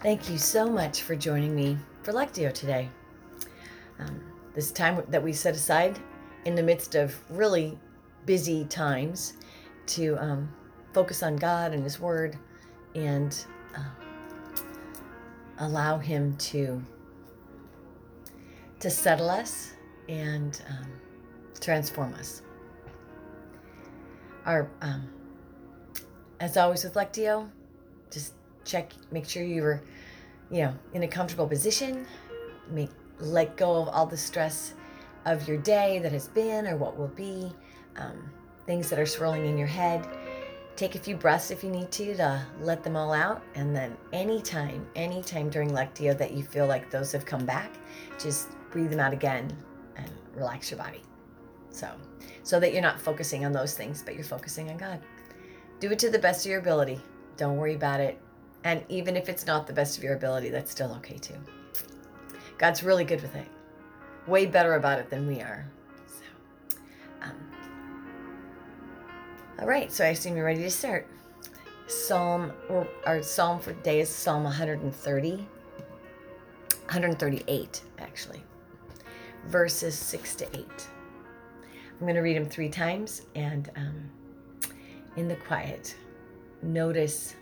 Thank you so much for joining me for Lectio today. Um, this time that we set aside in the midst of really busy times to um, focus on God and His Word and uh, allow Him to to settle us and um, transform us. Our, um, as always with Lectio, just check, make sure you're, you know, in a comfortable position. Make let go of all the stress of your day that has been or what will be, um, things that are swirling in your head. Take a few breaths if you need to to let them all out, and then anytime, anytime during Lectio that you feel like those have come back, just breathe them out again and relax your body. So, so that you're not focusing on those things, but you're focusing on God. Do it to the best of your ability. Don't worry about it. And even if it's not the best of your ability, that's still okay too. God's really good with it. Way better about it than we are. So, um, all right. So I assume you're ready to start. Psalm, our psalm for today is Psalm 130, 138 actually verses 6 to 8. I'm going to read them three times and um, in the quiet, notice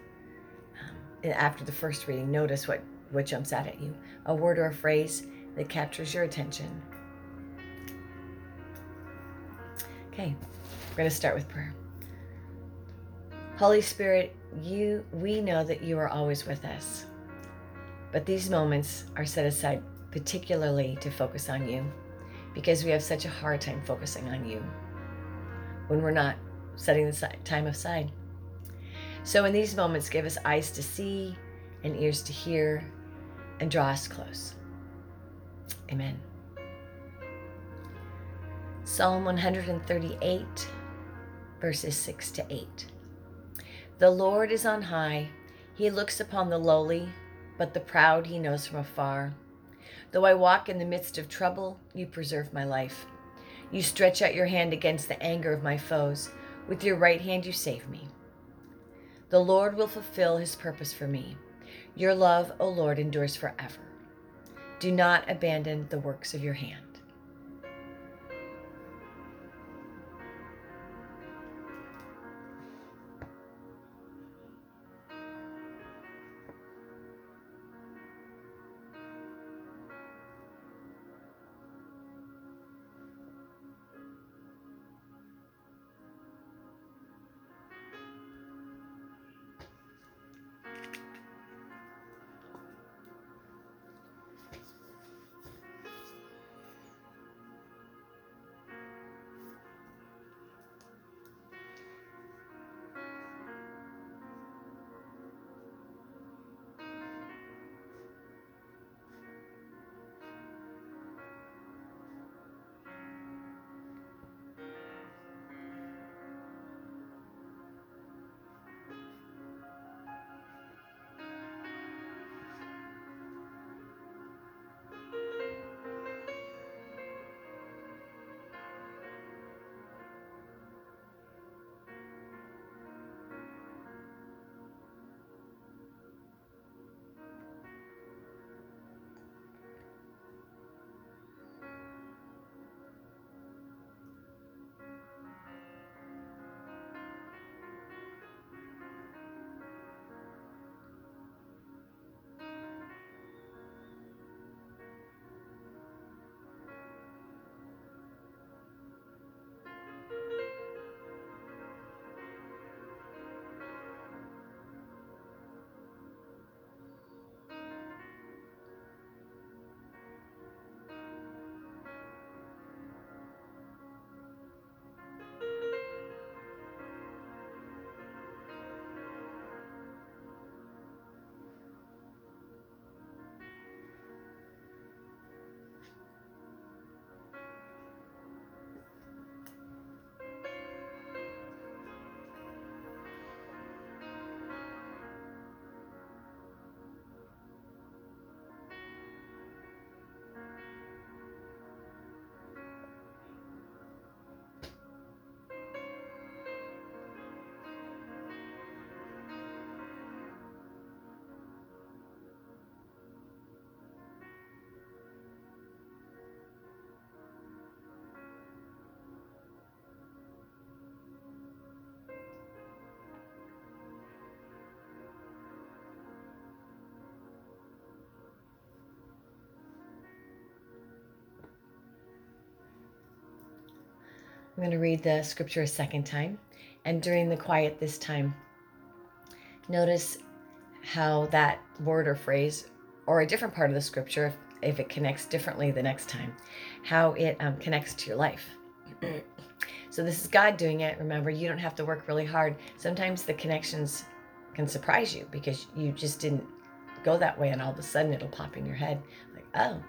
after the first reading, notice what, what jumps out at you a word or a phrase that captures your attention. Okay, we're going to start with prayer. Holy Spirit, you we know that you are always with us. But these moments are set aside particularly to focus on you because we have such a hard time focusing on you when we're not setting the time aside. So, in these moments, give us eyes to see and ears to hear and draw us close. Amen. Psalm 138, verses 6 to 8. The Lord is on high, he looks upon the lowly, but the proud he knows from afar. Though I walk in the midst of trouble, you preserve my life. You stretch out your hand against the anger of my foes. With your right hand, you save me. The Lord will fulfill his purpose for me. Your love, O Lord, endures forever. Do not abandon the works of your hand. I'm going to read the scripture a second time. And during the quiet this time, notice how that word or phrase, or a different part of the scripture, if, if it connects differently the next time, how it um, connects to your life. so, this is God doing it. Remember, you don't have to work really hard. Sometimes the connections can surprise you because you just didn't go that way, and all of a sudden it'll pop in your head like, oh,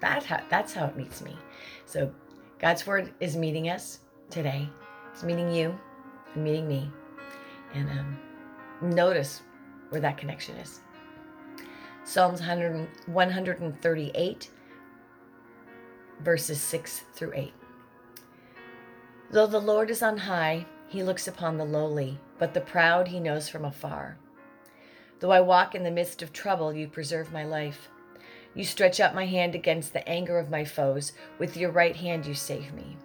that that's how it meets me. So, God's word is meeting us today. It's meeting you and meeting me. And um, notice where that connection is. Psalms 100, 138, verses 6 through 8. Though the Lord is on high, he looks upon the lowly, but the proud he knows from afar. Though I walk in the midst of trouble, you preserve my life. You stretch out my hand against the anger of my foes. With your right hand, you save me.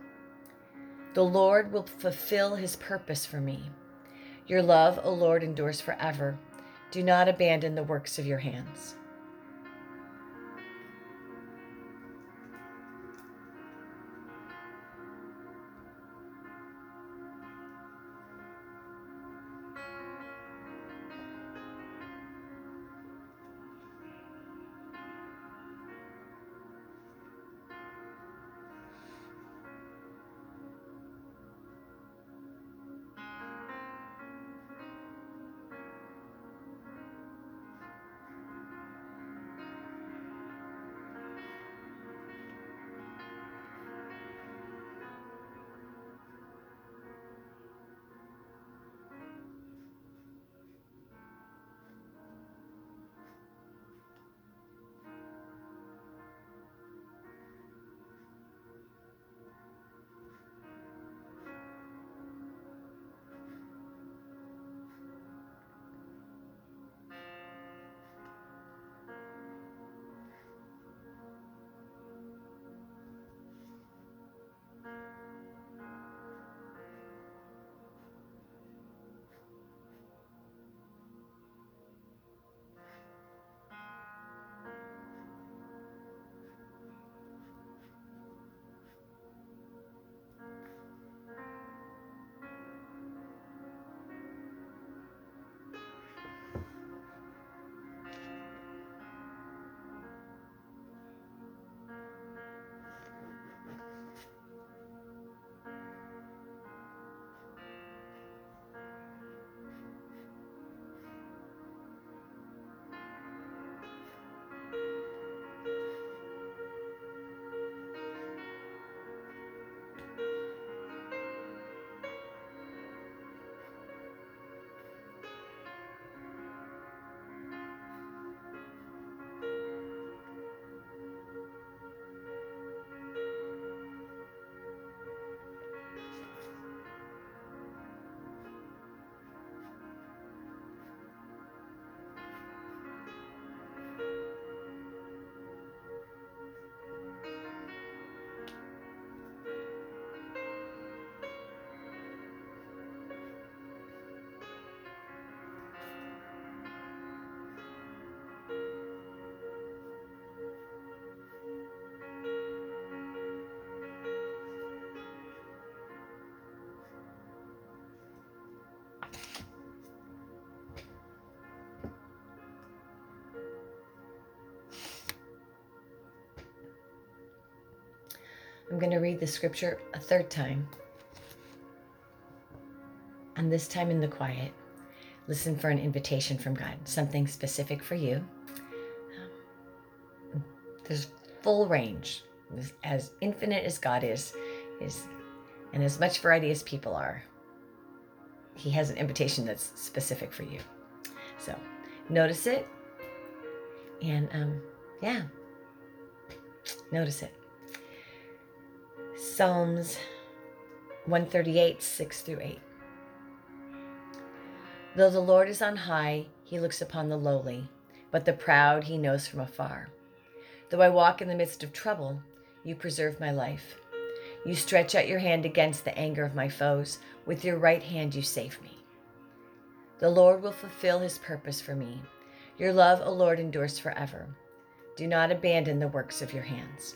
The Lord will fulfill his purpose for me. Your love, O Lord, endures forever. Do not abandon the works of your hands. Going to read the scripture a third time. And this time in the quiet, listen for an invitation from God, something specific for you. Um, there's full range, as infinite as God is, is, and as much variety as people are. He has an invitation that's specific for you. So notice it, and um, yeah, notice it. Psalms 138, 6 through 8. Though the Lord is on high, he looks upon the lowly, but the proud he knows from afar. Though I walk in the midst of trouble, you preserve my life. You stretch out your hand against the anger of my foes. With your right hand, you save me. The Lord will fulfill his purpose for me. Your love, O Lord, endures forever. Do not abandon the works of your hands.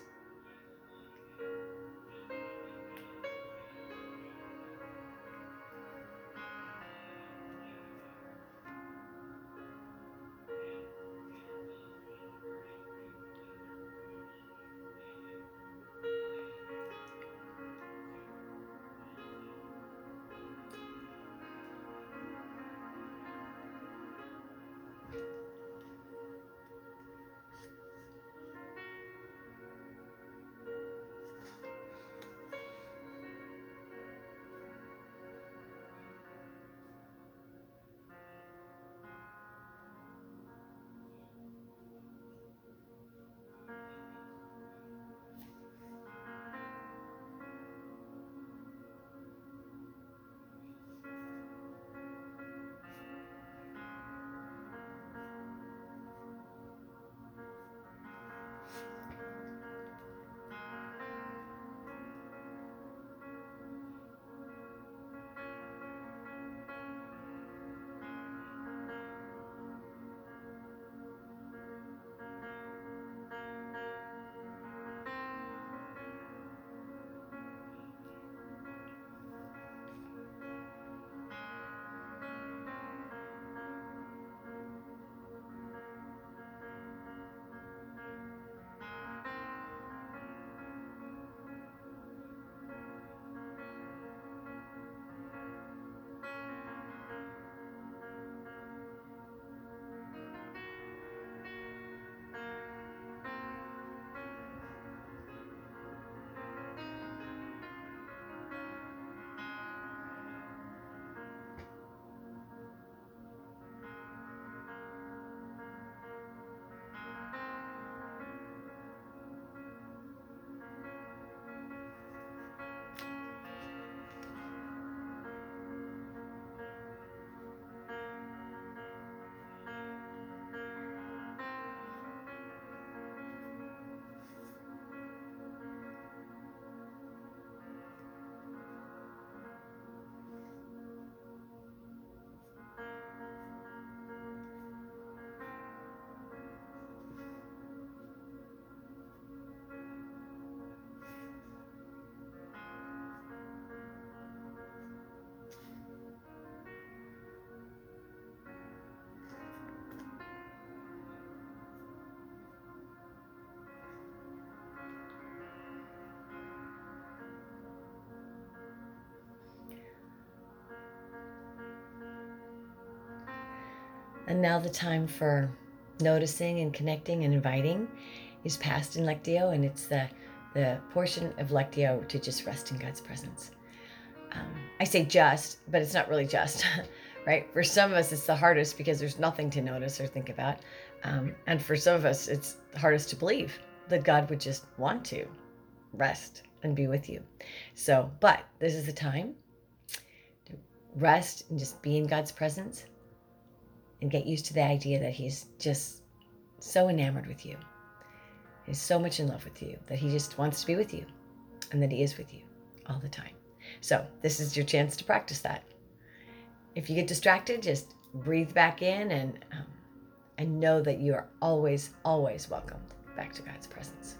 And now the time for noticing and connecting and inviting is past in Lectio, and it's the, the portion of Lectio to just rest in God's presence. Um, I say just, but it's not really just, right? For some of us, it's the hardest because there's nothing to notice or think about. Um, and for some of us, it's hardest to believe that God would just want to rest and be with you. So, but this is the time to rest and just be in God's presence and get used to the idea that He's just so enamored with you. He's so much in love with you that He just wants to be with you and that He is with you all the time. So, this is your chance to practice that. If you get distracted, just breathe back in and um, and know that you are always, always welcomed back to God's presence.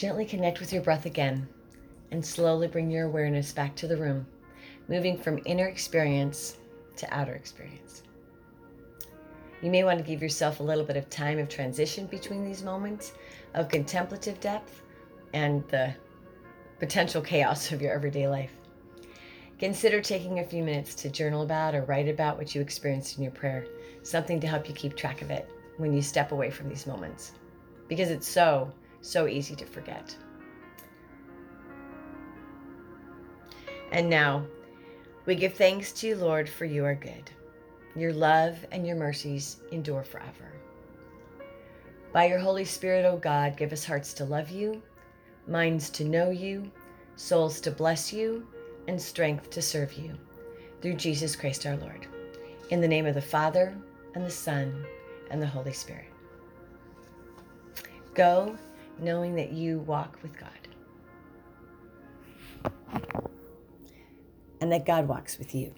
Gently connect with your breath again and slowly bring your awareness back to the room, moving from inner experience to outer experience. You may want to give yourself a little bit of time of transition between these moments of contemplative depth and the potential chaos of your everyday life. Consider taking a few minutes to journal about or write about what you experienced in your prayer, something to help you keep track of it when you step away from these moments. Because it's so, so easy to forget. And now, we give thanks to you, Lord, for you are good. Your love and your mercies endure forever. By your Holy Spirit, O God, give us hearts to love you, minds to know you, souls to bless you, and strength to serve you. Through Jesus Christ our Lord. In the name of the Father, and the Son, and the Holy Spirit. Go knowing that you walk with God and that God walks with you.